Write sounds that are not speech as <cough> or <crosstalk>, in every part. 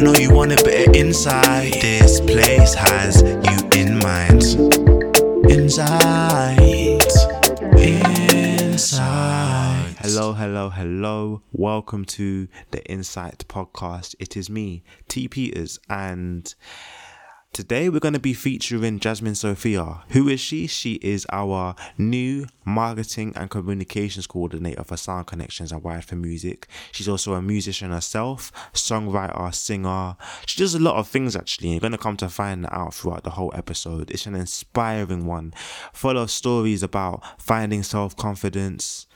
Know you want it better inside. This place has you in mind. Inside. Inside. Hello, hello, hello. Welcome to the In Sight Podcast. It is me, Tee Peters, and today we're going to be featuring Jasmine Sophia. Who is she? She is our new marketing and communications coordinator for Sound Connections and Wired for Music. She's also a musician herself, songwriter, singer. She does a lot of things actually. You're going to come to find that out throughout the whole episode. It's an inspiring one, full of stories about finding self confidence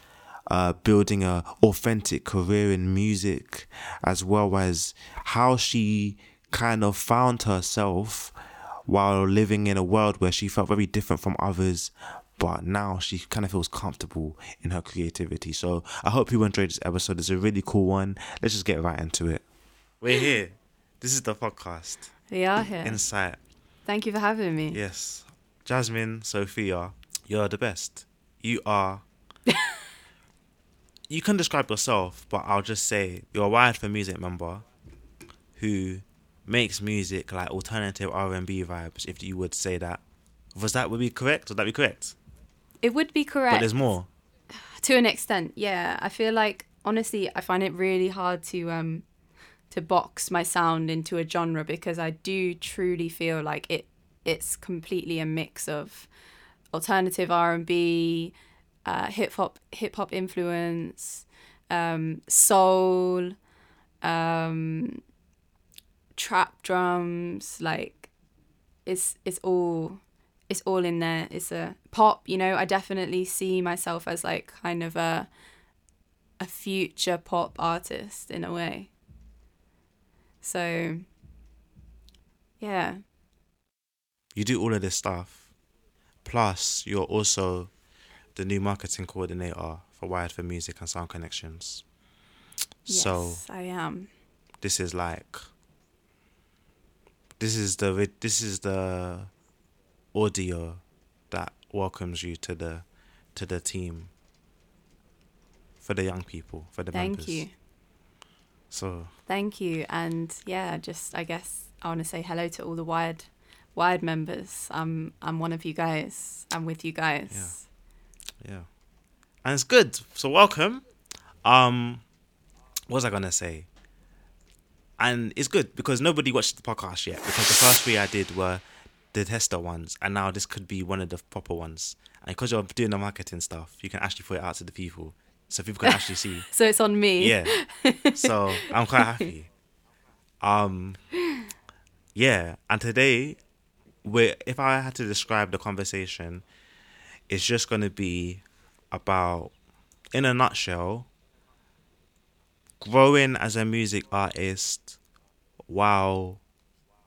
uh, building a authentic career in music, as well as how she kind of found herself while living in a world where she felt very different from others. But now she kind of feels comfortable in her creativity. So I hope you enjoyed this episode. It's a really cool one. Let's just get right into it. We're here. This is the podcast. We are here. Insight. Thank you for having me. Yes. Jasmine, Sophia, you're the best. You are. <laughs> you can describe yourself, but I'll just say you're a Wired for Music member who makes music like alternative R and B vibes. If you would say that, was that would be correct? Would that be correct? It would be correct. But there's more. <sighs> To an extent, yeah. I feel like honestly, I find it really hard to um to box my sound into a genre because I do truly feel like it it's completely a mix of alternative R and B, uh, hip hop hip hop influence, um, soul, um, trap drums. Like it's it's all it's all in there. It's a pop. You know, I definitely see myself as like kind of a a future pop artist in a way. So yeah. You do all of this stuff. Plus, you're also the new marketing coordinator for Wired for Music and Sound Connections. So Yes, I am. this is like this is the this is the audio that welcomes you to the to the team for the young people for the members. Thank members. you. So Thank you. And yeah, just I guess I want to say hello to all the Wired Wired members. I'm I'm one of you guys. I'm with you guys. yeah yeah, and it's good. So welcome. Um, what was I gonna say? And it's good because nobody watched the podcast yet because the first three I did were the tester ones, and now this could be one of the proper ones. And because you're doing the marketing stuff, you can actually put it out to the people, so people can actually see. <laughs> So it's on me. Yeah. <laughs> So I'm quite happy. Um yeah, and today we if I had to describe the conversation, it's just gonna be about in a nutshell growing as a music artist while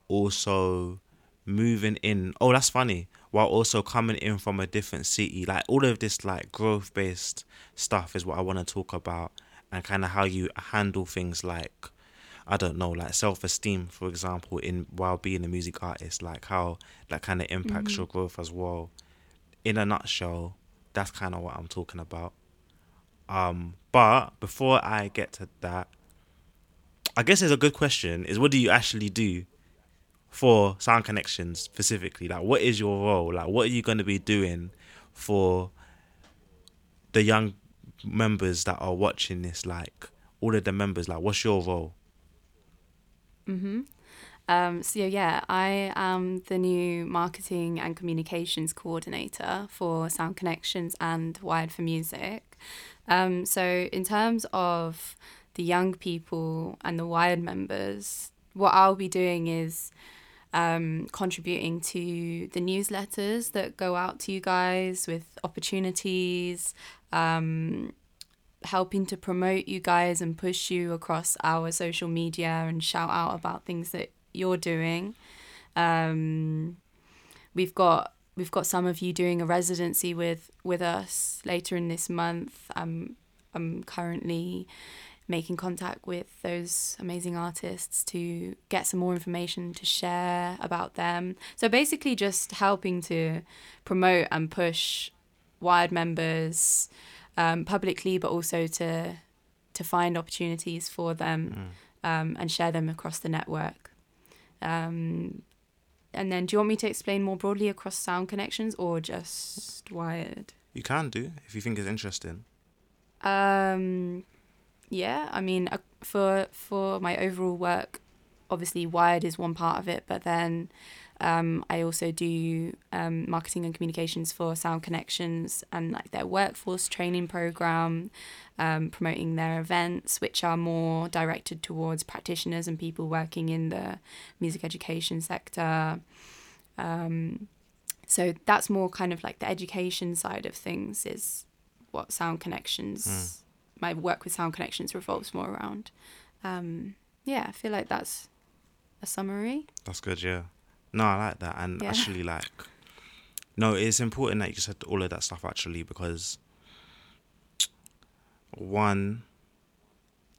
also moving in. Oh that's funny. While also coming in from a different city. Like all of this like growth based stuff is what i want to talk about and kind of how you handle things like i don't know like self-esteem for example in while being a music artist. Like how that kind of impacts mm-hmm. your growth as well. In a nutshell that's kind of what i'm talking about um but before i get to that i guess it's a good question is what do you actually do for sound connections specifically? Like what is your role? Like what are you going to be doing for the young members that are watching this? Like all of the members like what's your role? Um, so yeah, I am the new marketing and communications coordinator for Sound Connections and Wired for Music. Um, so in terms of the young people and the Wired members, what I'll be doing is um, contributing to the newsletters that go out to you guys with opportunities, um, helping to promote you guys and push you across our social media and shout out about things that you're doing. Um, we've got we've got some of you doing a residency with with us later in this month. I'm I'm currently making contact with those amazing artists to get some more information to share about them. So basically, just helping to promote and push Wired members um, publicly, but also to to find opportunities for them um, and share them across the network. Um, and then, do you want me to explain more broadly across sound connections or just wired? You can do if you think it's interesting. Um, yeah, I mean, uh, for for my overall work, obviously Wired is one part of it, but then um, I also do um, marketing and communications for Sound Connections and like their workforce training program, um, promoting their events, which are more directed towards practitioners and people working in the music education sector. Um, so that's more kind of like the education side of things is what Sound Connections, Mm. my work with Sound Connections revolves more around. Um, yeah, I feel like that's a summary. That's good, yeah. No, I like that. And Yeah. actually, like, no, it's important that you said all of that stuff actually because, one,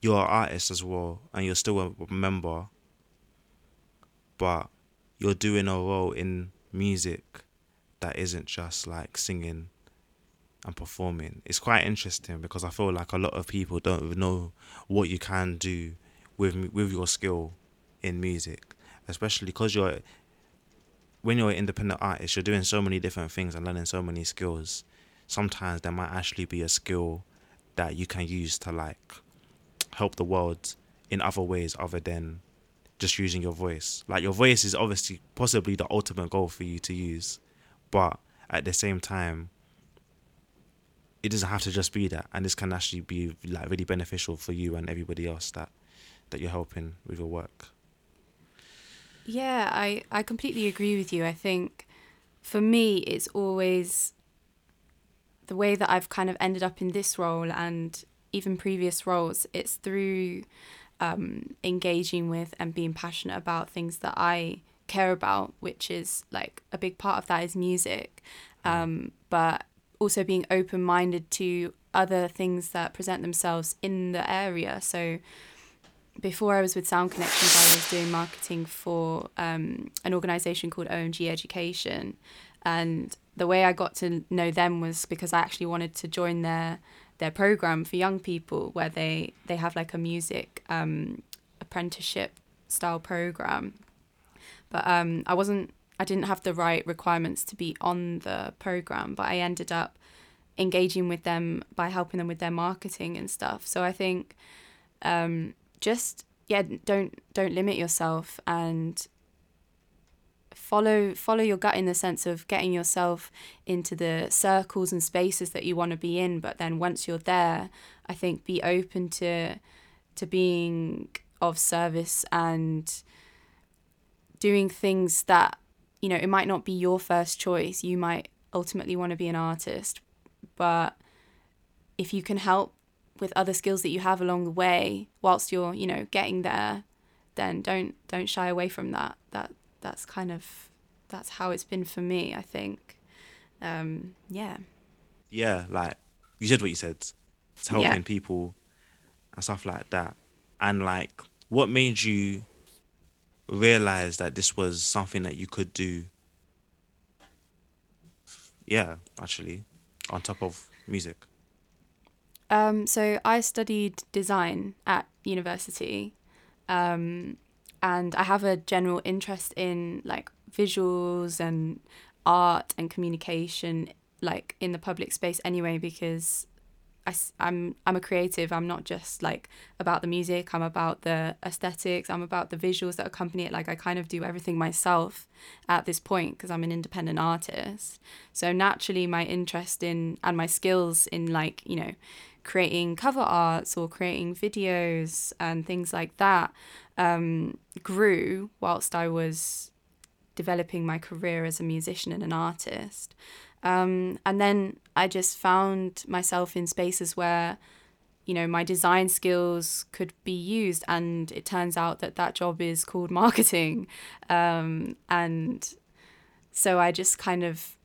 you're an artist as well and you're still a member, but you're doing a role in music that isn't just like singing and performing. It's quite interesting because I feel like a lot of people don't know what you can do with with your skill in music, especially because you're when you're an independent artist, you're doing so many different things and learning so many skills. Sometimes there might actually be a skill that you can use to like help the world in other ways other than just using your voice. Like your voice is obviously possibly the ultimate goal for you to use, but at the same time, it doesn't have to just be that, and this can actually be like really beneficial for you and everybody else that that you're helping with your work. Yeah, I, I completely agree with you. I think for me, it's always the way that I've kind of ended up in this role and even previous roles, it's through um, engaging with and being passionate about things that I care about, which is like a big part of that is music. Um, but also being open minded to other things that present themselves in the area. So, before I was with Sound Connections, I was doing marketing for um, an organisation called OMG Education, and the way I got to know them was because I actually wanted to join their their program for young people, where they they have like a music um, apprenticeship style program. But um, I wasn't, I didn't have the right requirements to be on the program, but I ended up engaging with them by helping them with their marketing and stuff. So I think um, just yeah don't don't limit yourself and follow follow your gut in the sense of getting yourself into the circles and spaces that you want to be in. But then once you're there i think be open to to being of service and doing things that you know it might not be your first choice. You might ultimately want to be an artist. But if you can help with other skills that you have along the way whilst you're you know getting there then don't don't shy away from that that that's kind of that's how it's been for me i think um yeah yeah, like you said what you said. It's helping Yeah. people and stuff like that. And like what made you realize that this was something that you could do? Yeah, actually, on top of music. Um, so I studied design at university, um, and I have a general interest in like visuals and art and communication, like in the public space anyway, because I, am I'm a creative. I'm not just like about the music. I'm about the aesthetics. I'm about the visuals that accompany it. Like I kind of do everything myself at this point because I'm an independent artist. So naturally, my interest in and my skills in like you know creating cover arts or creating videos and things like that um, grew whilst I was developing my career as a musician and an artist. Um, and then I just found myself in spaces where, you know, my design skills could be used. And it turns out that that job is called marketing. <laughs> Um, and so I just kind of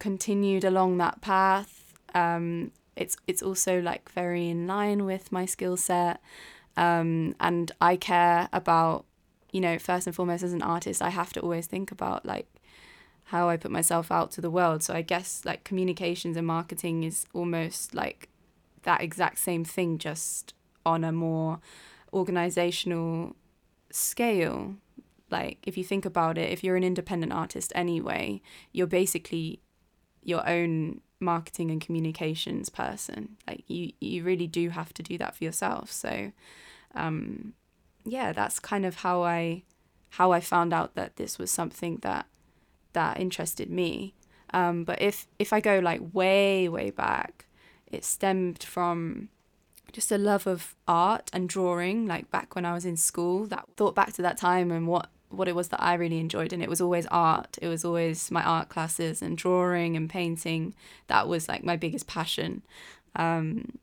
continued along that path. Um, it's it's also like very in line with my skill set, um, and I care about, you know, first and foremost as an artist, I have to always think about like how I put myself out to the world. So I guess like communications and marketing is almost like that exact same thing, just on a more organizational scale like if you think about it if you're an independent artist anyway you're basically your own marketing and communications person. Like you you really do have to do that for yourself. So um yeah that's kind of how i how i found out that this was something that that interested me. Um but if if i go like way way back it stemmed from just a love of art and drawing like back when i was in school that thought back to that time and what what it was that I really enjoyed, and it was always art. It was always my art classes and drawing and painting. That was like my biggest passion. Um,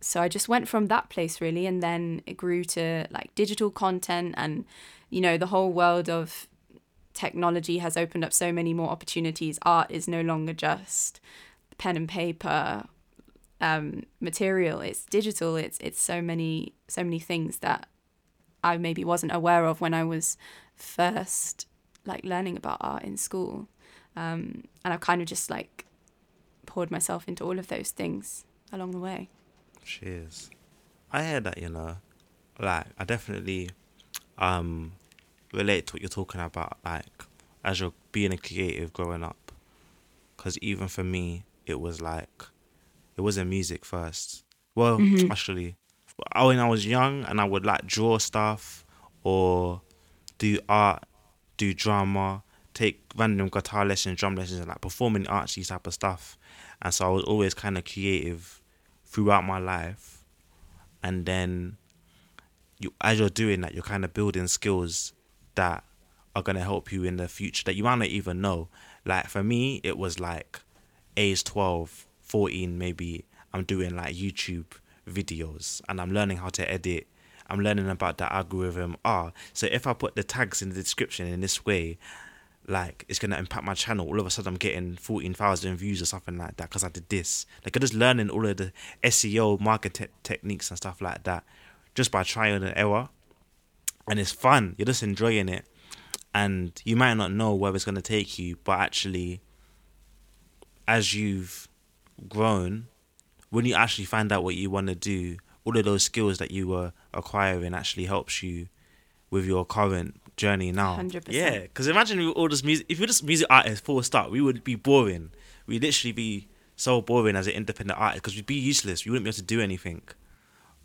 so I just went from that place really, and then it grew to like digital content, and you know the whole world of technology has opened up so many more opportunities. Art is no longer just pen and paper um, material. It's digital. It's it's so many so many things that I maybe wasn't aware of when I was first like learning about art in school. Um, and I've kind of just like poured myself into all of those things along the way. Cheers. I hear that, you know. Like, I definitely um relate to what you're talking about, like, as you're being a creative growing up. Because even for me, it was like, it wasn't music first. Well, Mhm. actually, I- when I was young and I would like draw stuff or do art, do drama, take random guitar lessons, drum lessons, and like performing artsy type of stuff. And so I was always kind of creative throughout my life. And then you, as you're doing that, you're kind of building skills that are gonna help you in the future that you might not even know. Like for me, it was like age 12, 14 maybe. I'm doing like YouTube videos and I'm learning how to edit. I'm learning about the algorithm. Ah, so if I put the tags in the description in this way, like it's gonna impact my channel. All of a sudden, I'm getting fourteen thousand views or something like that because I did this. Like I'm just learning all of the SEO market techniques and stuff like that, just by trial and error. And it's fun. You're just enjoying it, and you might not know where it's gonna take you, but actually, as you've grown, when you actually find out what you want to do, all of those skills that you were acquiring actually helps you with your current journey now. 100. Yeah, because imagine we all just music. If we're just music artists full start, we would be boring. We'd literally be so boring as an independent artist because we'd be useless. We wouldn't be able to do anything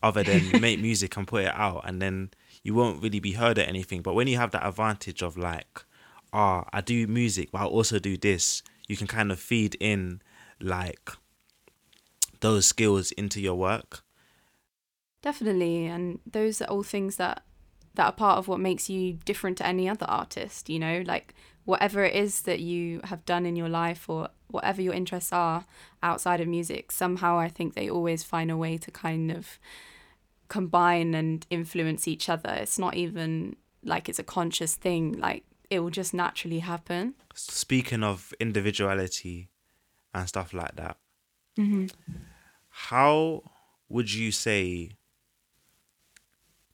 other than <laughs> make music and put it out, and then you won't really be heard at anything. But when you have that advantage of like, ah, I do music, but I also do this, you can kind of feed in like those skills into your work. Definitely, and those are all things that that are part of what makes you different to any other artist. You know, like whatever it is that you have done in your life or whatever your interests are outside of music, somehow I think they always find a way to kind of combine and influence each other. It's not even like it's a conscious thing. Like it will just naturally happen. Speaking of individuality and stuff like that, Mm-hmm. how would you say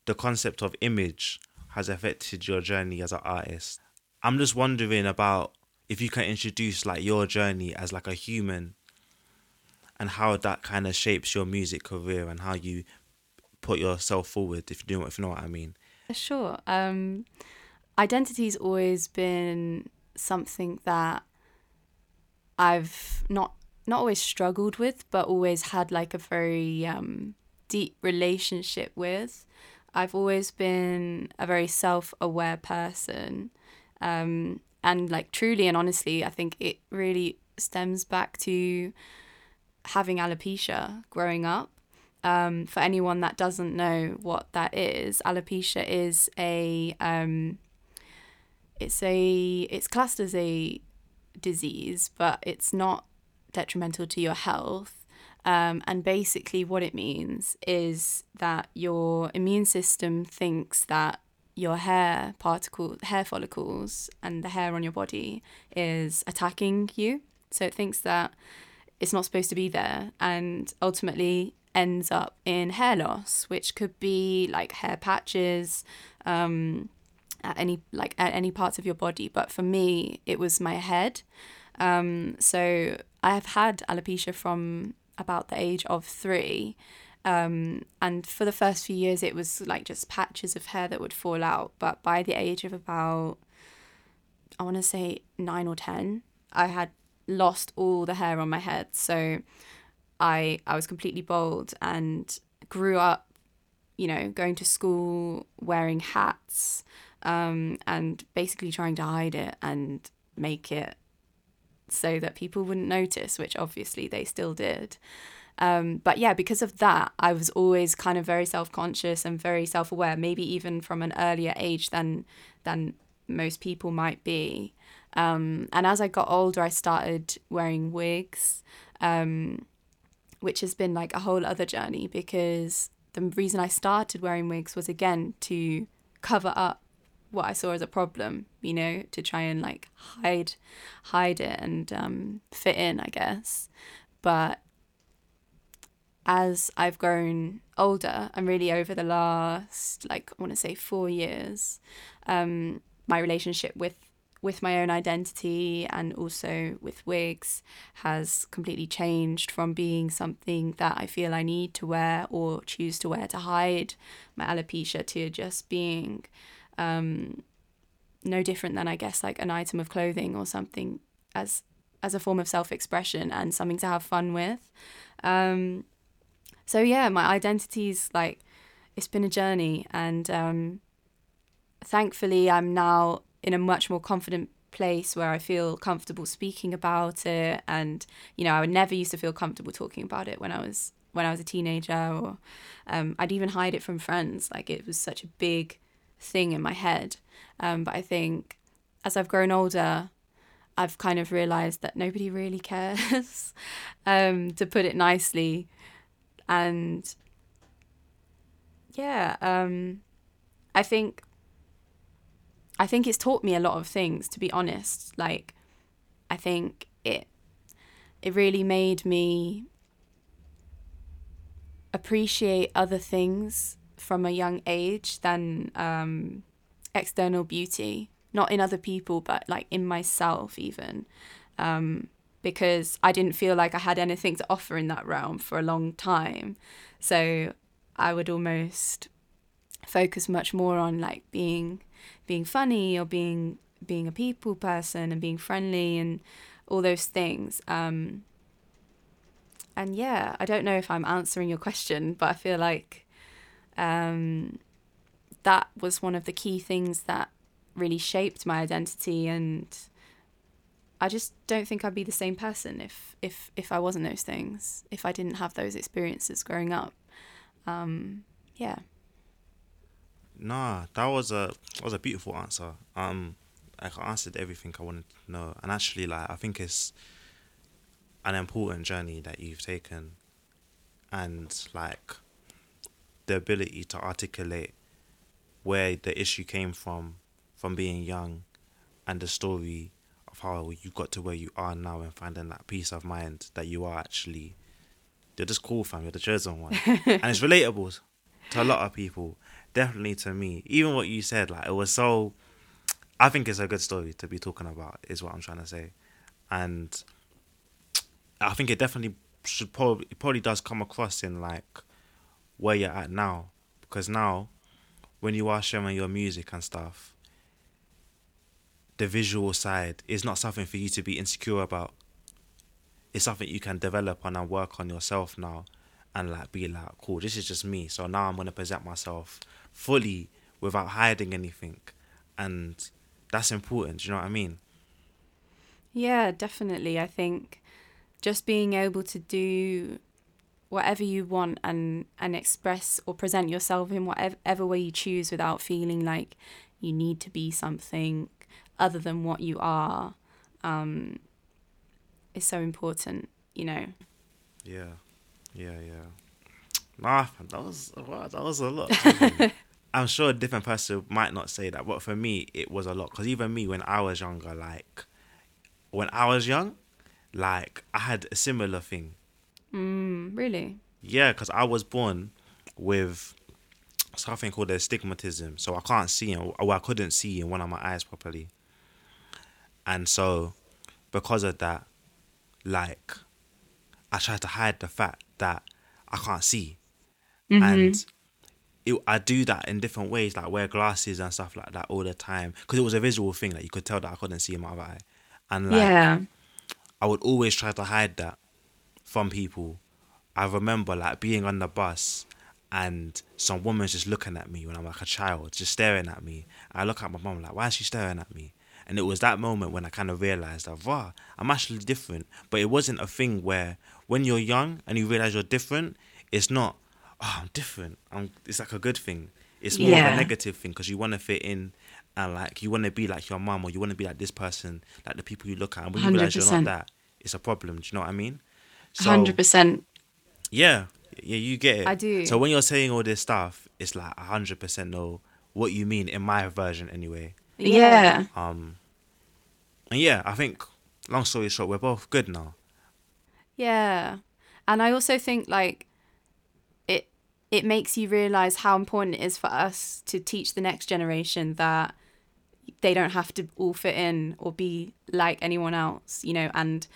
the concept of image has affected your journey as an artist? I'm just wondering about if you can introduce like your journey as like a human and how that kind of shapes your music career and how you put yourself forward if you know if you know what I mean. Sure. Um, identity's always been something that I've not not always struggled with, but always had like a very um, deep relationship with. I've always been a very self-aware person, um, and like truly and honestly, I think it really stems back to having alopecia growing up. Um, for anyone that doesn't know what that is, alopecia is a um, it's a it's classed as a disease, but it's not detrimental to your health. Um, and basically, what it means is that your immune system thinks that your hair particle, hair follicles, and the hair on your body is attacking you. So it thinks that it's not supposed to be there, and ultimately ends up in hair loss, which could be like hair patches, um, at any like at any parts of your body. But for me, it was my head. Um, so I have had alopecia from about the age of three, Um, and for the first few years, it was like just patches of hair that would fall out. But by the age of about, I want to say nine or 10, I had lost all the hair on my head. So I, I was completely bald and grew up, you know, going to school, wearing hats, um, and basically trying to hide it and make it so that people wouldn't notice, which obviously they still did. Um, but yeah, because of that, I was always kind of very self conscious and very self aware, maybe even from an earlier age than than most people might be. Um, and as I got older, I started wearing wigs, um, which has been like a whole other journey because the reason I started wearing wigs was again to cover up what I saw as a problem, you know, to try and like hide hide it and um, fit in, I guess. But as I've grown older and really over the last like I want to say four years, um, my relationship with with my own identity and also with wigs has completely changed from being something that I feel I need to wear or choose to wear to hide my alopecia to just being um, no different than I guess like an item of clothing or something as as a form of self expression and something to have fun with. Um, so yeah, my identity's like it's been a journey, and um, thankfully I'm now in a much more confident place where I feel comfortable speaking about it, and you know I would never used to feel comfortable talking about it when I was when I was a teenager, or um, I'd even hide it from friends. Like it was such a big thing in my head. Um, but I think as I've grown older, I've kind of realized that nobody really <laughs> cares, um, to put it nicely. And yeah, um, I think I think it's taught me a lot of things, to be honest. Like, I think it it really made me appreciate other things from a young age than um, external beauty, not in other people, but like in myself, even. Um, because I didn't feel like I had anything to offer in that realm for a long time. So I would almost focus much more on like being being funny or being being a people person and being friendly and all those things. Um, and yeah, I don't know if I'm answering your question, but I feel like um, that was one of the key things that really shaped my identity and I just don't think I'd be the same person if if if I wasn't those things if I didn't have those experiences growing up. Um, yeah. Nah that was a that was a beautiful answer. Um I answered everything I wanted to know and actually like I think it's an important journey that you've taken. And like the ability to articulate where the issue came from, from being young, and the story of how you got to where you are now and finding that peace of mind that you are actually, you're just cool, fam. You're the chosen one, <laughs> and it's relatable to a lot of people. Definitely to me. Even what you said, like it was so. I think it's a good story to be talking about. Is what I'm trying to say, and I think it definitely should probably it probably does come across in like where you're at now. Because now, when you are sharing your music and stuff, the visual side is not something for you to be insecure about. It's something you can develop on and work on yourself now and like be like, cool, this is just me. So now I'm gonna present myself fully without hiding anything. And that's important, you know what I mean? Yeah, definitely. I think just being able to do whatever you want and and express or present yourself in whatever way you choose without feeling like you need to be something other than what you are um, is so important you know? Yeah. Yeah yeah. Nah that was wow, that was a lot <laughs> i'm sure a different person might not say that but for me it was a lot. Because even me when i was younger like when i was young like i had a similar thing Mm, really? Yeah, because I was born with something called astigmatism, so I can't see, or I couldn't see in one of my eyes properly. And so, because of that, like, I tried to hide the fact that I can't see, and it, I do that in different ways, like wear glasses and stuff like that all the time, because it was a visual thing that you could tell that I couldn't see in my other eye, and like yeah. I would always try to hide that from people. I remember like being on the bus and some woman's just looking at me when I'm like a child, just staring at me. I look at my mum like, why is she staring at me? And it was that moment when I kind of realized that, wow, I'm actually different. But it wasn't a thing where when you're young and you realize you're different, it's not, oh, I'm different. I'm, it's like a good thing. It's more of a negative thing because you want to fit in and like you want to be like your mum or you want to be like this person, like the people you look at. And when you realize you're not that, it's a problem. Do you know what I mean? Hundred percent. Yeah, yeah, you get it. I do. So when you're saying all this stuff, it's like hundred percent know what you mean in my version anyway. Yeah. Um, and yeah, I think long story short, we're both good now. Yeah. And I also think like it it makes you realize how important it is for us to teach the next generation that they don't have to all fit in or be like anyone else, you know, and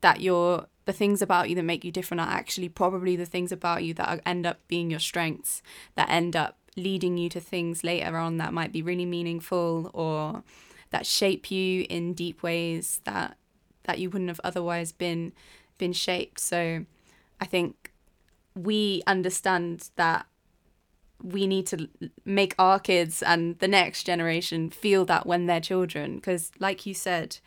that you're the things about you that make you different are actually probably the things about you that are, end up being your strengths that end up leading you to things later on that might be really meaningful or that shape you in deep ways that that you wouldn't have otherwise been been shaped. So i think we understand that we need to make our kids and the next generation feel that when they're children because like you said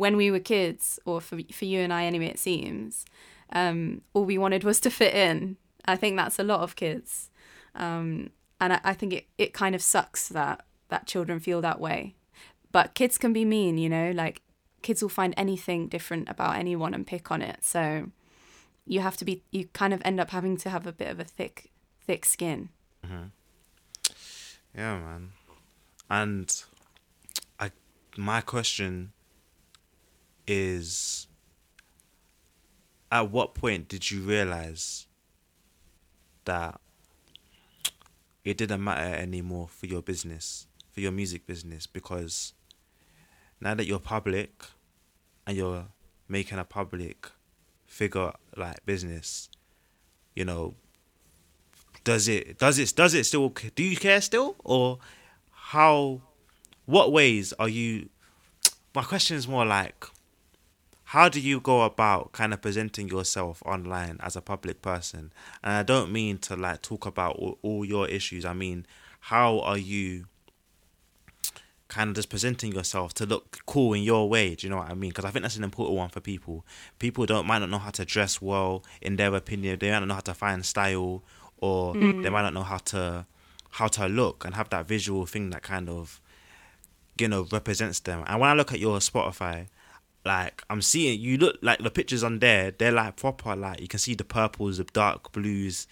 when we were kids or for, for you and i anyway it seems um, all we wanted was to fit in. I think that's a lot of kids. Um, and I, I think it, it kind of sucks that that children feel that way. But kids can be mean you know like kids will find anything different about anyone and pick on it. So you have to be you kind of end up having to have a bit of a thick thick skin. Yeah, man. And I, my question is, at what point did you realize that it didn't matter anymore for your business, for your music business? Because now that you're public and you're making a public figure like business, you know, does it does it does it still do you care still or how what ways are you my question is more like how do you go about kind of presenting yourself online as a public person? And i don't mean to like talk about all, all your issues. I mean how are you kind of just presenting yourself to look cool in your way? Do you know what i mean? Because i think that's an important one for people. People don't might not know how to dress well in their opinion. They might not know how to find style or mm. they might not know how to how to look and have that visual thing that kind of you know represents them. And when i look at your spotify like i'm seeing you look like the pictures on there they're like proper like you can see the purples the dark blues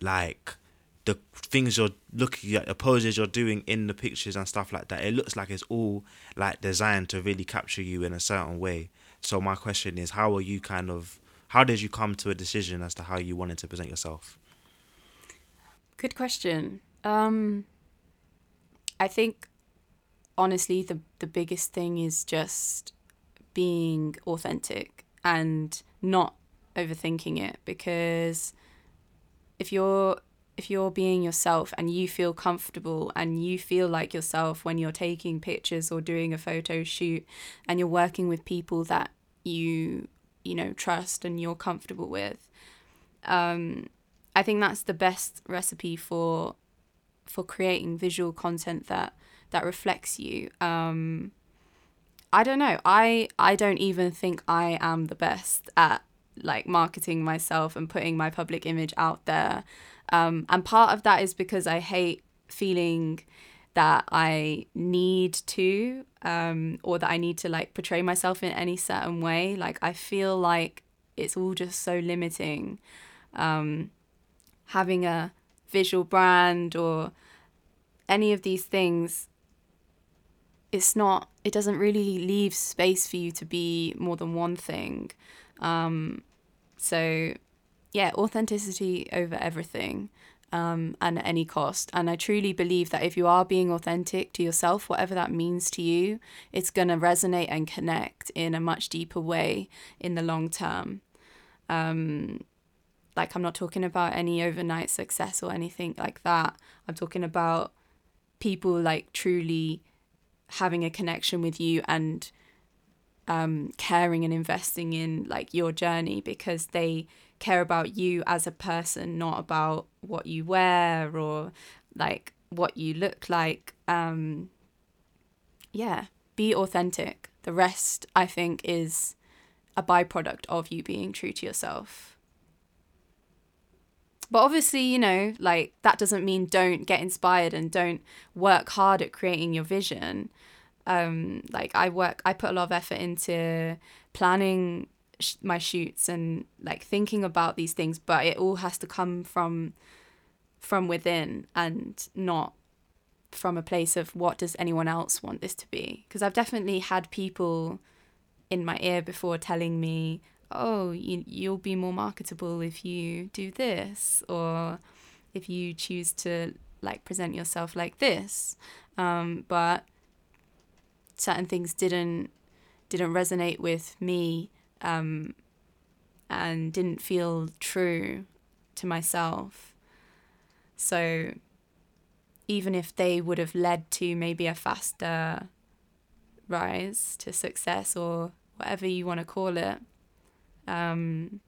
like the things you're looking at the poses you're doing in the pictures and stuff like that. It looks like it's all like designed to really capture you in a certain way. So my question is how are you kind of how did you come to a decision as to how you wanted to present yourself? Good question. Um, I think honestly, the the biggest thing is just being authentic and not overthinking it because if you're if you're being yourself and you feel comfortable and you feel like yourself when you're taking pictures or doing a photo shoot and you're working with people that you you know trust and you're comfortable with um I think that's the best recipe for for creating visual content that that reflects you. Um, I don't know. I I don't even think I am the best at like marketing myself and putting my public image out there. Um, and part of that is because I hate feeling that I need to um, or that I need to like portray myself in any certain way. Like I feel like it's all just so limiting. Um, having a visual brand or any of these things it's not it doesn't really leave space for you to be more than one thing. Um, so yeah authenticity over everything um, and at any cost. And i truly believe that if you are being authentic to yourself whatever that means to you it's going to resonate and connect in a much deeper way in the long term. Um, like I'm not talking about any overnight success or anything like that. I'm talking about people like truly having a connection with you and um, caring and investing in like your journey because they care about you as a person, not about what you wear or like what you look like. Um, yeah, be authentic. The rest, I think, is a byproduct of you being true to yourself. But obviously, you know, like that doesn't mean don't get inspired and don't work hard at creating your vision. Um, like I work, I put a lot of effort into planning sh- my shoots and like thinking about these things, but it all has to come from from within and not from a place of what does anyone else want this to be. Because i've definitely had people in my ear before telling me oh you, you'll be more marketable if you do this or if you choose to like present yourself like this. Um, but certain things didn't didn't resonate with me um, and didn't feel true to myself so even if they would have led to maybe a faster rise to success or whatever you want to call it, um,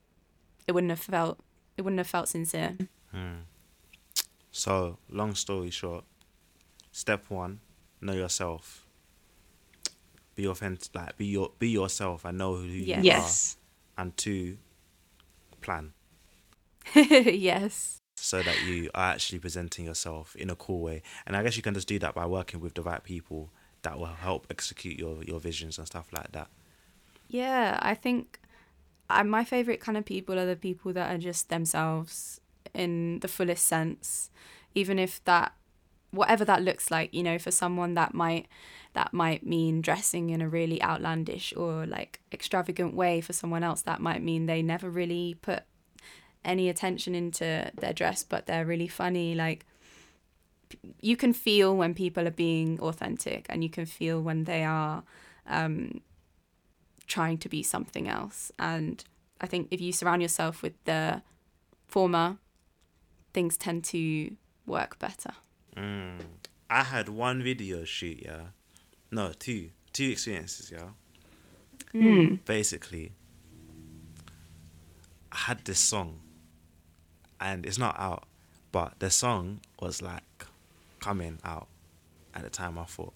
it wouldn't have felt it wouldn't have felt sincere. So, long story short, step one, know yourself. Be authentic, like be your be yourself and know who Yes. you Yes. are. And two, plan <laughs> yes. so that you are actually presenting yourself in a cool way. And I guess you can just do that by working with the right people that will help execute your your visions and stuff like that. Yeah, I think I, my favorite kind of people are the people that are just themselves in the fullest sense, even if that whatever that looks like, you know, for someone that might that might mean dressing in a really outlandish or like extravagant way. For someone else, that might mean they never really put any attention into their dress, but they're really funny. Like you can feel when people are being authentic, and you can feel when they are. Um, trying to be something else. And I think if you surround yourself with the former, things tend to work better. Mm. I had one video shoot, yeah. No, two. Two experiences, yeah. Basically, I had this song, and it's not out, but the song was like coming out at the time I thought.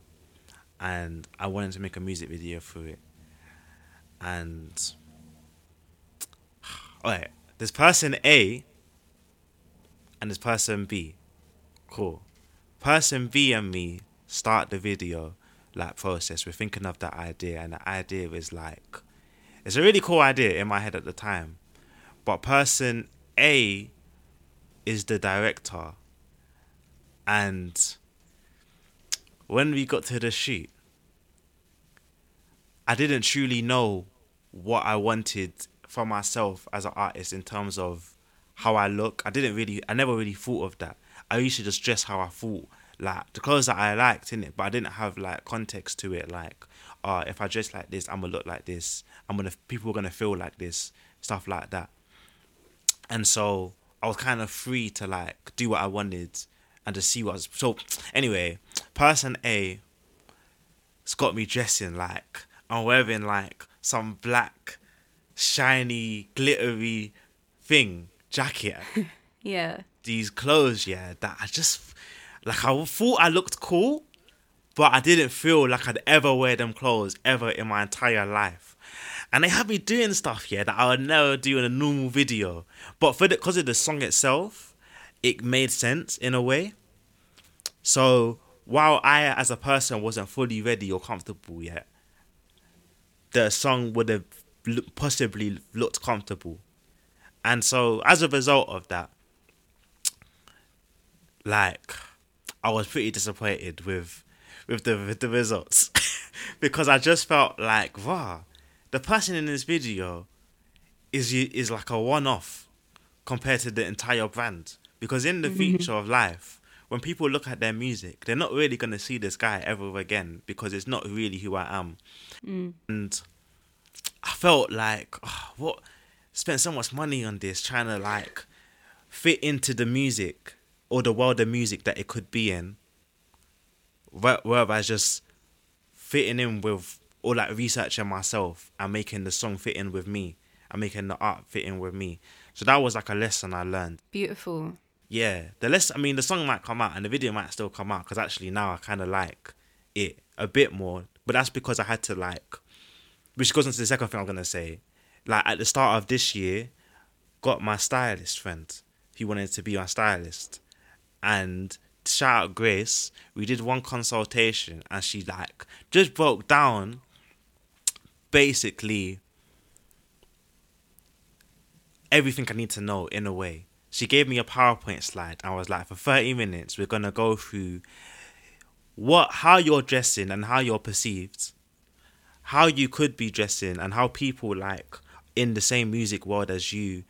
And I wanted to make a music video for it. And. <sighs> Alright, there's person A and there's person B. Cool. Person and me start the video like process. We're thinking of that idea, and the idea is like it's a really cool idea in my head at the time. But person A is the director, and when we got to the shoot, I didn't truly know what I wanted for myself as an artist in terms of how I look. I didn't really, I never really thought of that. I used to just dress how I thought, like the clothes that I liked in it, but I didn't have like context to it. Like, uh, if I dress like this, I'm gonna look like this. I'm gonna, people are gonna feel like this, stuff like that. And so I was kind of free to like do what I wanted and to see what was. So anyway, person A it's got me dressing like I'm wearing like some black, shiny, glittery thing jacket. <laughs> Yeah. These clothes, yeah, that I just like I thought I looked cool, but I didn't feel like I'd ever wear them clothes ever in my entire life. And they had me doing stuff, yeah, that I would never do in a normal video. But for the because of the song itself, it made sense in a way. So while I, as a person, wasn't fully ready or comfortable yet, the song would have possibly looked comfortable. And so, as a result of that, like, I was pretty disappointed with with the with the results <laughs> because I just felt like, wow, the person in this video is is like a one off compared to the entire brand. Because in the future of life, when people look at their music, they're not really gonna see this guy ever again because it's not really who I am. mm. And I felt like oh, what spent so much money on this trying to like fit into the music or the world of music that it could be in. Whe- Whereas just fitting in with or like researching myself and making the song fit in with me and making the art fit in with me. So that was like a lesson I learned. Beautiful. Yeah, the less I mean, the song might come out and the video might still come out because actually now I kind of like it a bit more. But that's because I had to like, which goes into the second thing I'm gonna say. Like at the start of this year, got my stylist friend. He wanted to be my stylist, and shout out Grace. We did one consultation and she like just broke down, basically everything I need to know in a way. She gave me a PowerPoint slide and was like, for 30 minutes, we're gonna go through what how you're dressing and how you're perceived, how you could be dressing and how people like in the same music world as you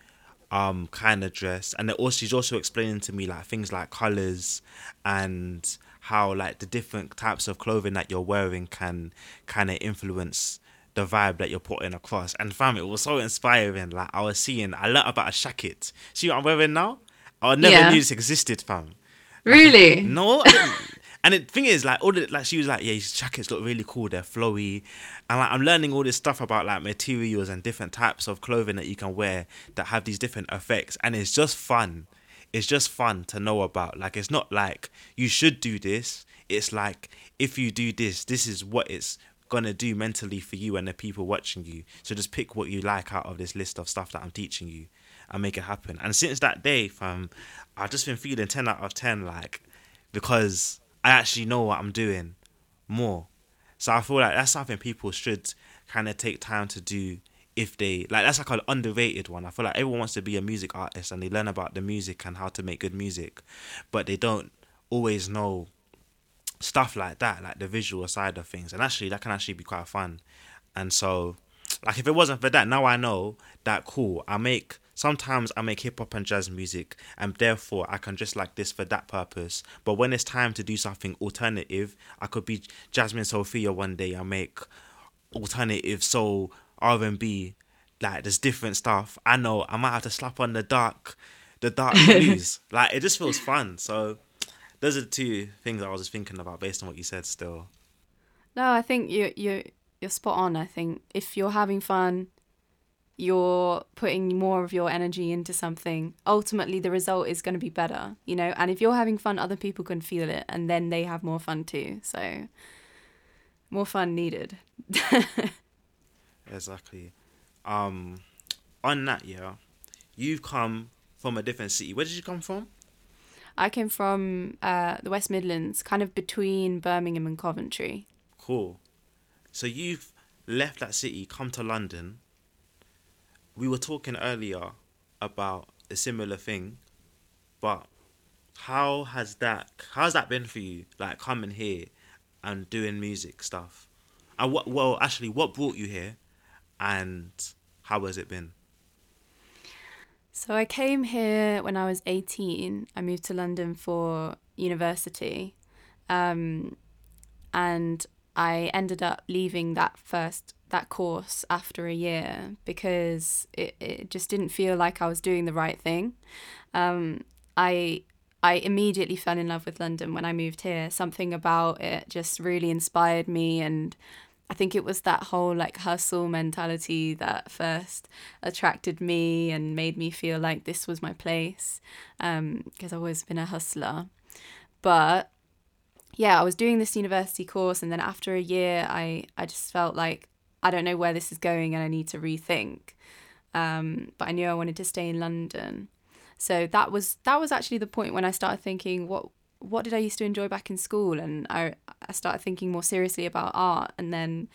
um kind of dress and it also she's also explaining to me like things like colors and how like the different types of clothing that you're wearing can kind of influence the vibe that you're putting across. And fam, it was so inspiring. Like I was seeing, I learned about a shacket. See what I'm wearing now? I never Yeah. knew this existed, fam. Really? No. <laughs> and the thing is, like all the like, she was like, yeah, these jackets look really cool. They're flowy, and like I'm learning all this stuff about like materials and different types of clothing that you can wear that have these different effects, and it's just fun. It's just fun to know about. Like it's not like you should do this. It's like if you do this, this is what it's gonna do mentally for you and the people watching you. So just pick what you like out of this list of stuff that I'm teaching you and make it happen. And since that day, fam, I've just been feeling ten out of ten, like because I actually know what I'm doing more. So I feel like that's something people should kind of take time to do if they like that's like an underrated one. I feel like everyone wants to be a music artist and they learn about the music and how to make good music, but they don't always know stuff like that, like the visual side of things. And actually that can actually be quite fun. And so like if it wasn't for that, now I know that cool. I make sometimes I make hip hop and jazz music and therefore I can just like this for that purpose. But when it's time to do something alternative, I could be Jasmine Sophia one day I make alternative soul R and B, like there's different stuff. I know I might have to slap on the dark the dark <laughs> blues. like it just feels fun. So those are the two things I was just thinking about based on what you said still. No, I think you you you're spot on. I think if you're having fun, you're putting more of your energy into something. Ultimately, the result is going to be better, you know. And if you're having fun, other people can feel it, and then they have more fun too. So, more fun needed. <laughs> Exactly. Um, on that, yeah, you've come from a different city. Where did you come from? I came from uh, the West Midlands, kind of between Birmingham and Coventry. Cool. So you've left that city, come to London. We were talking earlier about a similar thing, but how has that how's that been for you? Like coming here and doing music stuff. And what well actually what brought you here and how has it been? So I came here when I was 18. I moved to London for university. Um, and I ended up leaving that first that course after a year because it, it just didn't feel like I was doing the right thing. Um, I I immediately fell in love with London when I moved here. Something about it just really inspired me and I think it was that whole like hustle mentality that first attracted me and made me feel like this was my place because I've always been a hustler. But yeah, I was doing this university course, and then after a year, I I just felt like I don't know where this is going, and I need to rethink. Um, but I knew I wanted to stay in London, so that was that was actually the point when I started thinking, what what did I used to enjoy back in school, and I I started thinking more seriously about art, and then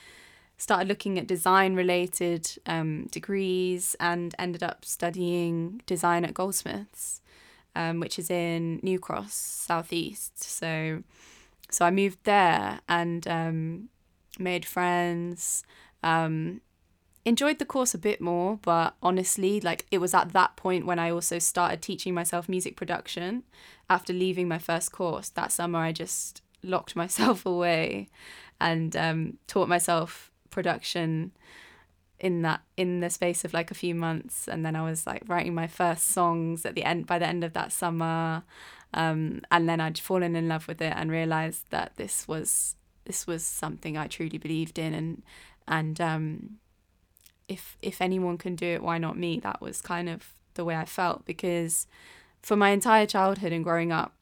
started looking at design related um, degrees, and ended up studying design at Goldsmiths, um, which is in New Cross, southeast. So so I moved there and um, made friends. Um, enjoyed the course a bit more, but honestly, like it was at that point when I also started teaching myself music production. After leaving my first course that summer, I just locked <laughs> myself away and um, taught myself production in that in the space of like a few months and then I was like writing my first songs at the end by the end of that summer um, and then I'd fallen in love with it and realized that this was this was something I truly believed in and and um, if if anyone can do it why not me that was kind of the way I felt because for my entire childhood and growing up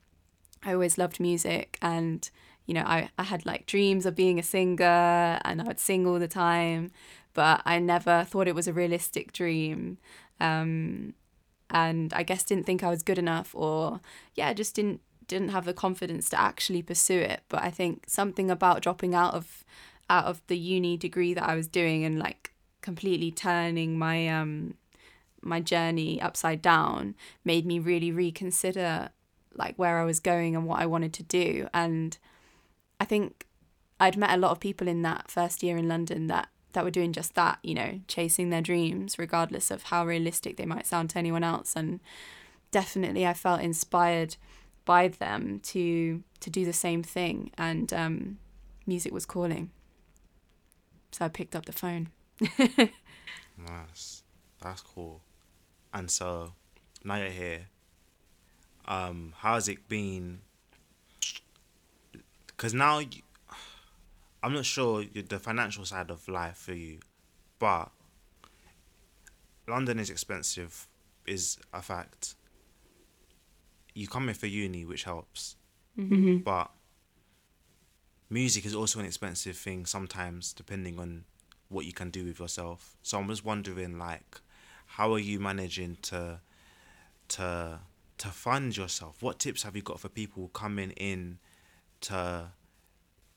I always loved music and you know I, I had like dreams of being a singer and I would sing all the time but I never thought it was a realistic dream. Um, and I guess didn't think I was good enough, or yeah, just didn't didn't have the confidence to actually pursue it. But I think something about dropping out of out of the uni degree that I was doing and like completely turning my um my journey upside down made me really reconsider like where I was going and what I wanted to do. And I think I'd met a lot of people in that first year in London that that were doing just that, you know, chasing their dreams, regardless of how realistic they might sound to anyone else. And definitely, I felt inspired by them to to do the same thing. And um, music was calling, so I picked up the phone. <laughs> nice, that's cool. And so now you're here. Um, how's it been? Because now. You, <sighs> I'm not sure the financial side of life for you, but London is expensive, is a fact. You come here for uni, which helps, mm-hmm. but music is also an expensive thing sometimes, depending on what you can do with yourself. So I'm just wondering, like, how are you managing to to to fund yourself? What tips have you got for people coming in to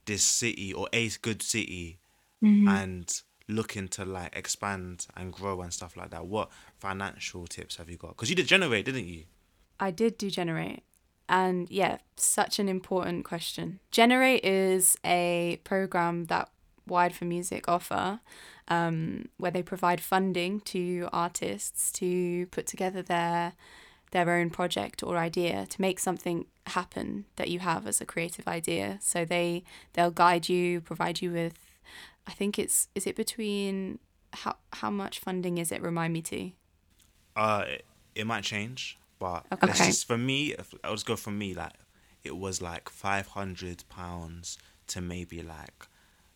this city or a good city mm-hmm. and looking to like expand and grow and stuff like that what financial tips have you got because you did generate didn't you i did do generate and yeah such an important question generate is a program that Wired4Music offer um, where they provide funding to artists to put together their their own project or idea to make something happen that you have as a creative idea. So they they'll guide you, provide you with I think it's is it between how how much funding is it? Remind me to. Uh, it, it might change, but okay. just for me. I'll just go for me. Like it was like five hundred pounds to maybe like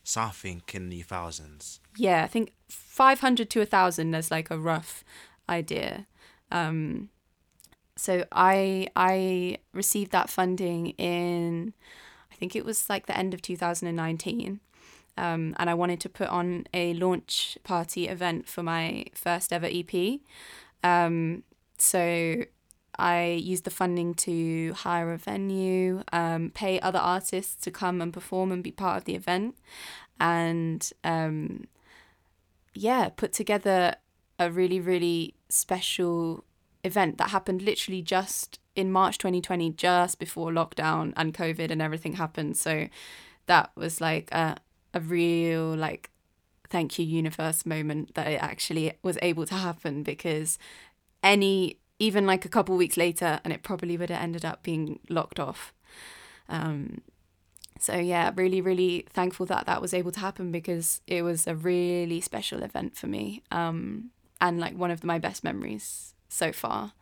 something in the thousands. Yeah, I think five hundred to a thousand as like a rough idea. Um, so I I received that funding in I think it was like the end of 2019. Um, and I wanted to put on a launch party event for my first ever EP. Um, so I used the funding to hire a venue, um, pay other artists to come and perform and be part of the event, and um, yeah, put together a really, really special event that happened literally just in March 2020, just before lockdown and COVID and everything happened. So that was like a, a real, like, thank you, universe moment that it actually was able to happen because any, even like a couple weeks later, and it probably would have ended up being locked off. Um, so yeah, really, really thankful that that was able to happen because it was a really special event for me. Um, and like one of my best memories so far.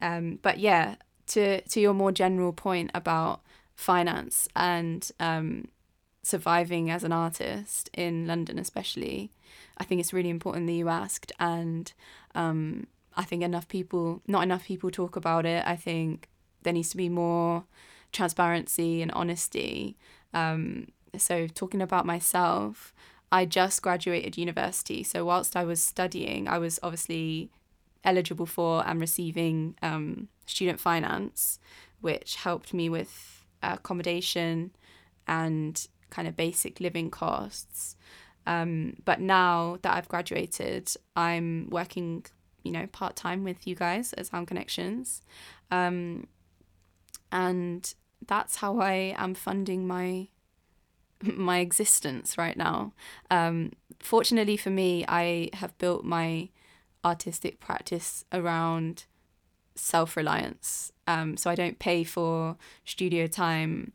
Um, but yeah, to to your more general point about finance and um, surviving as an artist in London, especially, I think it's really important that you asked, and um, I think enough people, not enough people, talk about it. I think there needs to be more transparency and honesty. Um, so talking about myself, I just graduated university. So whilst I was studying, I was obviously eligible for and receiving um, student finance, which helped me with accommodation and kind of basic living costs. Um, but now that I've graduated, I'm working, you know, part time with you guys at Sound Connections. Um, and that's how I am funding my my existence right now. Um, fortunately for me, I have built my artistic practice around self reliance. Um, so I don't pay for studio time,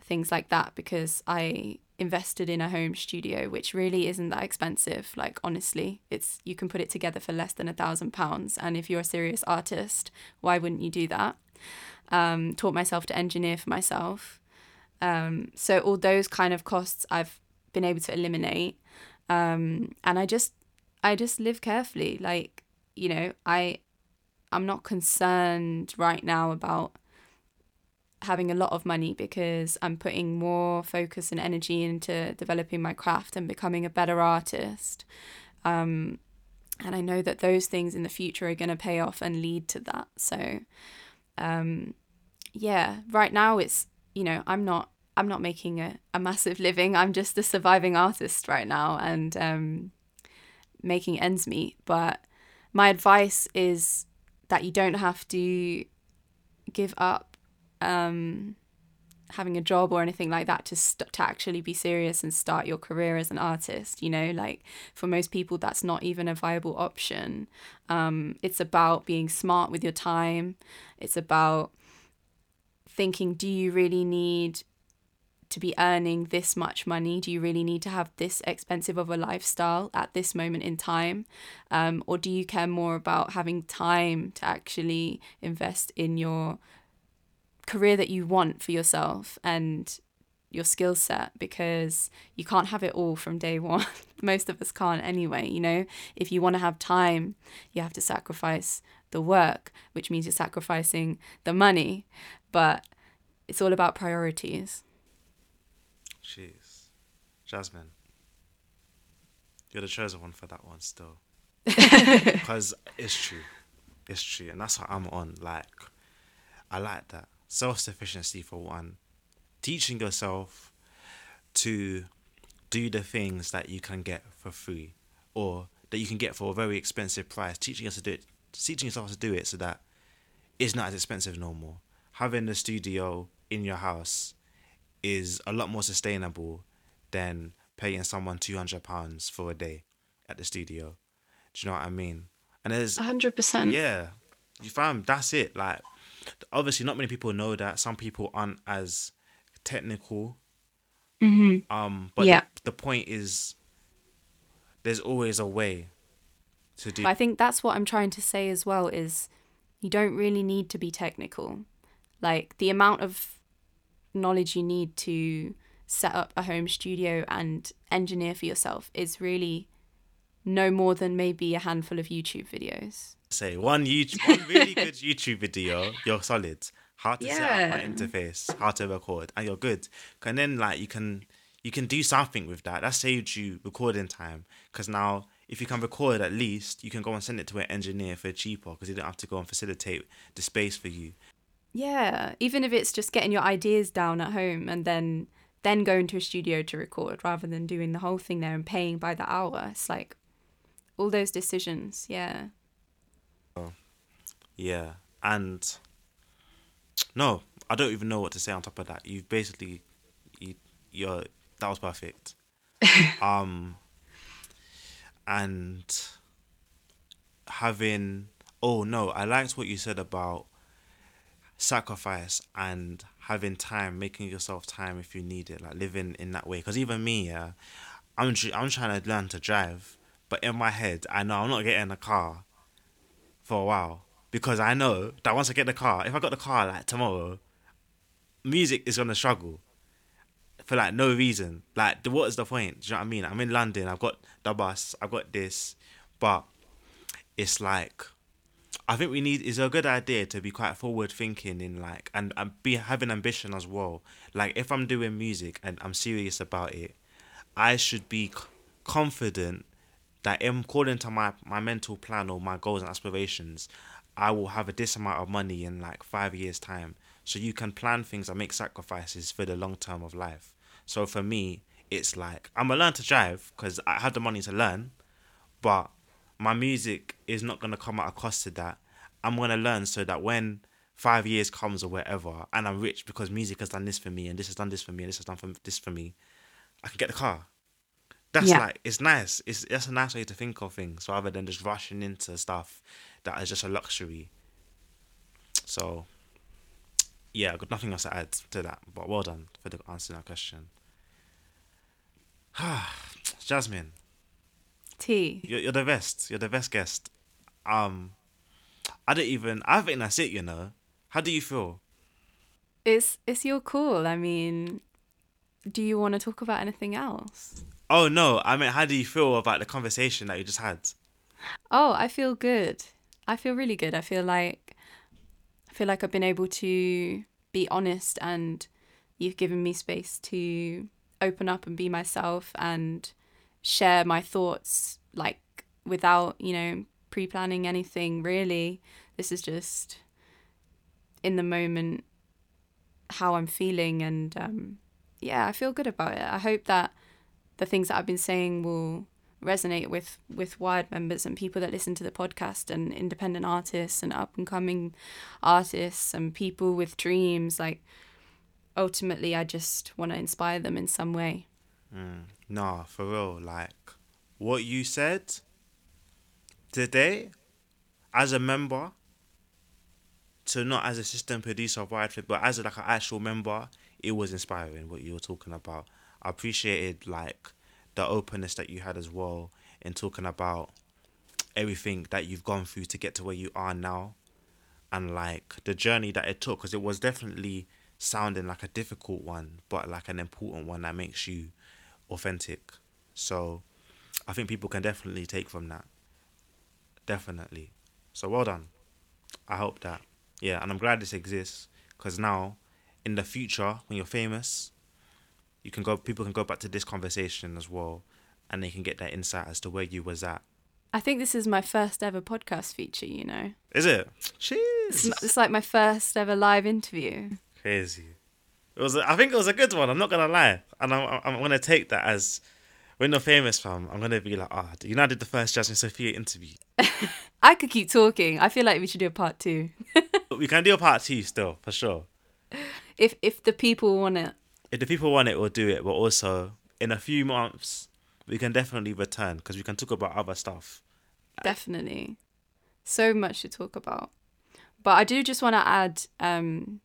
things like that, because I invested in a home studio, which really isn't that expensive. Like honestly, it's you can put it together for less than a thousand pounds. And if you're a serious artist, why wouldn't you do that? Um, taught myself to engineer for myself. Um, so all those kind of costs I've been able to eliminate. Um, and I just I just live carefully. Like, you know, I I'm not concerned right now about having a lot of money because I'm putting more focus and energy into developing my craft and becoming a better artist. Um, and I know that those things in the future are going to pay off and lead to that. So, um, yeah, right now it's you know I'm not I'm not making a, a massive <laughs> living. I'm just a surviving artist right now and um, making ends meet. But my advice is that you don't have to give up um, having a job or anything like that to st- to actually be serious and start your career as an artist. You know, like for most people, that's not even a viable option. Um, it's about being smart with your time. It's about thinking, do you really need to be earning this much money? Do you really need to have this expensive of a lifestyle at this moment in time? Um, or do you care more about having time to actually invest in your career that you want for yourself and your skill set because you can't have it all from day <laughs> one. Most of us can't anyway, you know. If you want to have time, you have to sacrifice the work, which means you're sacrificing the money, but it's all about priorities. Jeez. Jasmine. You're the chosen one for that one still. <laughs> Because it's true. It's true. And that's what I'm on. Like, I like that. Self sufficiency for one. Teaching yourself to do the things that you can get for free or that you can get for a very expensive price. Teaching us to do it teaching yourself to do it so that it's not as expensive no more. Having a studio in your house is a lot more sustainable than paying someone two hundred pounds for a day at the studio. Do you know what I mean? And there's hundred percent. yeah, you found that's it. Like, obviously, not many people know that. Some people aren't as technical. Mm-hmm. Um, but Yeah. the, the point is, there's always a way to do. I think that's what I'm trying to say as well is you don't really need to be technical. Like the amount of knowledge you need to set up a home studio and engineer for yourself is really no more than maybe a handful of YouTube videos. say one YouTube, one really good <laughs> YouTube video, you're solid. How to set up Yeah. an interface, how to record, and you're good. And then like you can you can do something with that. That saved you recording time. Because now if you can record at least, you can go and send it to an engineer for cheaper because you don't have to go and facilitate the space for you. Yeah, even if it's just getting your ideas down at home and then then going to a studio to record rather than doing the whole thing there and paying by the hour. It's like all those decisions. Yeah. Yeah, and no, I don't even know what to say on top of that. You've basically, you, you're that was perfect. <laughs> um, and having oh no, I liked what you said about sacrifice and having time, making yourself time if you need it, like living in that way. Because even me, yeah, I'm I'm trying to learn to drive, but in my head, I know I'm not getting a car for a while because I know that once I get the car, if I got the car like tomorrow, music is gonna struggle for like no reason. Like, what is the point? Do you know what I mean? I'm in London. I've got the bus. I've got this, but it's like I think we need is a good idea to be quite forward thinking in like and, and be having ambition as well. Like if I'm doing music and I'm serious about it, I should be confident that in according to my, my mental plan or my goals and aspirations, I will have a this amount of money in like five years time. So you can plan things and make sacrifices for the long term of life. So for me, it's like I'm gonna learn to drive because I have the money to learn, but my music is not gonna come at a cost to that. I'm gonna learn so that when five years comes or whatever, and I'm rich because music has done this for me, and this has done this for me, and this has done for, this for me, I can get the car. That's Yeah. like it's nice. It's that's a nice way to think of things rather than just rushing into stuff that is just a luxury. So, yeah, I've got nothing else to add to that. But well done for the answering that question. <sighs> Jasmine, T. you're, you're the best. You're the best guest. Um, I don't even. I think that's it. You know. How do you feel? It's it's your call. I mean, do you want to talk about anything else? Oh no, I mean, how do you feel about the conversation that you just had? Oh, I feel good. I feel really good. I feel like I feel like I've been able to be honest and you've given me space to open up and be myself and share my thoughts like without, you know, pre-planning anything really. This is just in the moment how I'm feeling and um yeah, I feel good about it. I hope that the things that I've been saying will resonate with with Wired members and people that listen to the podcast and independent artists and up and coming artists and people with dreams like ultimately I just want to inspire them in some way. Mm. Nah, for real. Like what you said today, as a member, so not as a system producer of Flip, but as like an actual member, it was inspiring what you were talking about. I appreciated like the openness that you had as well in talking about everything that you've gone through to get to where you are now and like the journey that it took because it was definitely sounding like a difficult one but like an important one that makes you authentic. So i think people can definitely take from that. Definitely. So well done. I hope that yeah and i'm glad this exists because now in the future when you're famous you can go people can go back to this conversation as well and they can get that insight as to where you was at I think this is my first ever podcast feature, you know. is it It's, cheers m- it's like my first ever live interview. Crazy. It was. A, I think it was a good one. I'm not gonna lie, and I'm. I'm gonna take that as when you're famous, fam. I'm gonna be like, ah, you know, I did the first Jasmine Sophia interview. <laughs> I could keep talking. I feel like we should do a part 2. <laughs> We can do a part two still for sure. if if the people want it. If the people want it, we'll do it. But also, in a few months, we can definitely return because we can talk about other stuff. Definitely. So much to talk about. But I do just want to add um,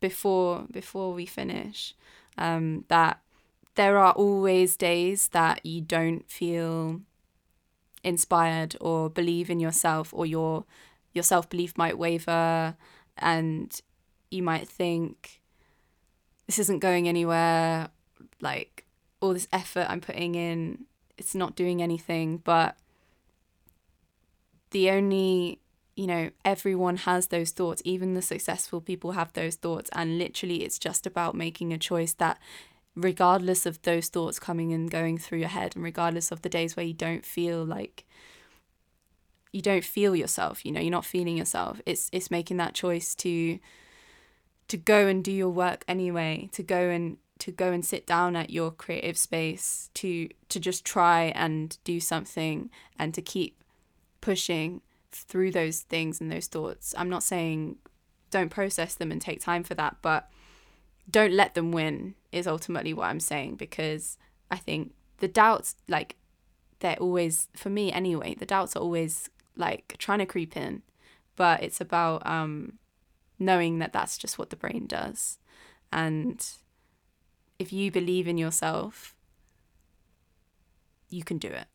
before before we finish um, that there are always days that you don't feel inspired or believe in yourself or your your self-belief might waver and you might think this isn't going anywhere like all this effort I'm putting in it's not doing anything but the only you know everyone has those thoughts even the successful people have those thoughts and literally it's just about making a choice that regardless of those thoughts coming and going through your head and regardless of the days where you don't feel like you don't feel yourself you know you're not feeling yourself it's it's making that choice to to go and do your work anyway to go and to go and sit down at your creative space to to just try and do something and to keep pushing through those things and those thoughts. I'm not saying don't process them and take time for that, but don't let them win is ultimately what I'm saying because I think the doubts like they're always for me anyway, the doubts are always like trying to creep in, but it's about um knowing that that's just what the brain does. And if you believe in yourself, you can do it.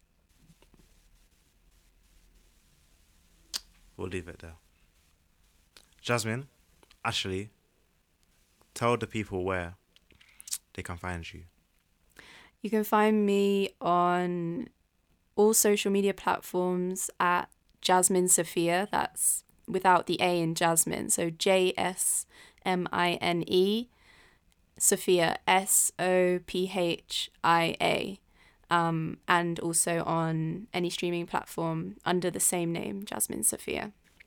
We'll leave it there. Jasmine, Ashley, tell the people where they can find you. You can find me on all social media platforms at Jasmine Sophia. That's without the A in Jasmine. So J S M I N E, Sophia S O P H I A. Um, and also on any streaming platform under the same name, Jasmine Sophia.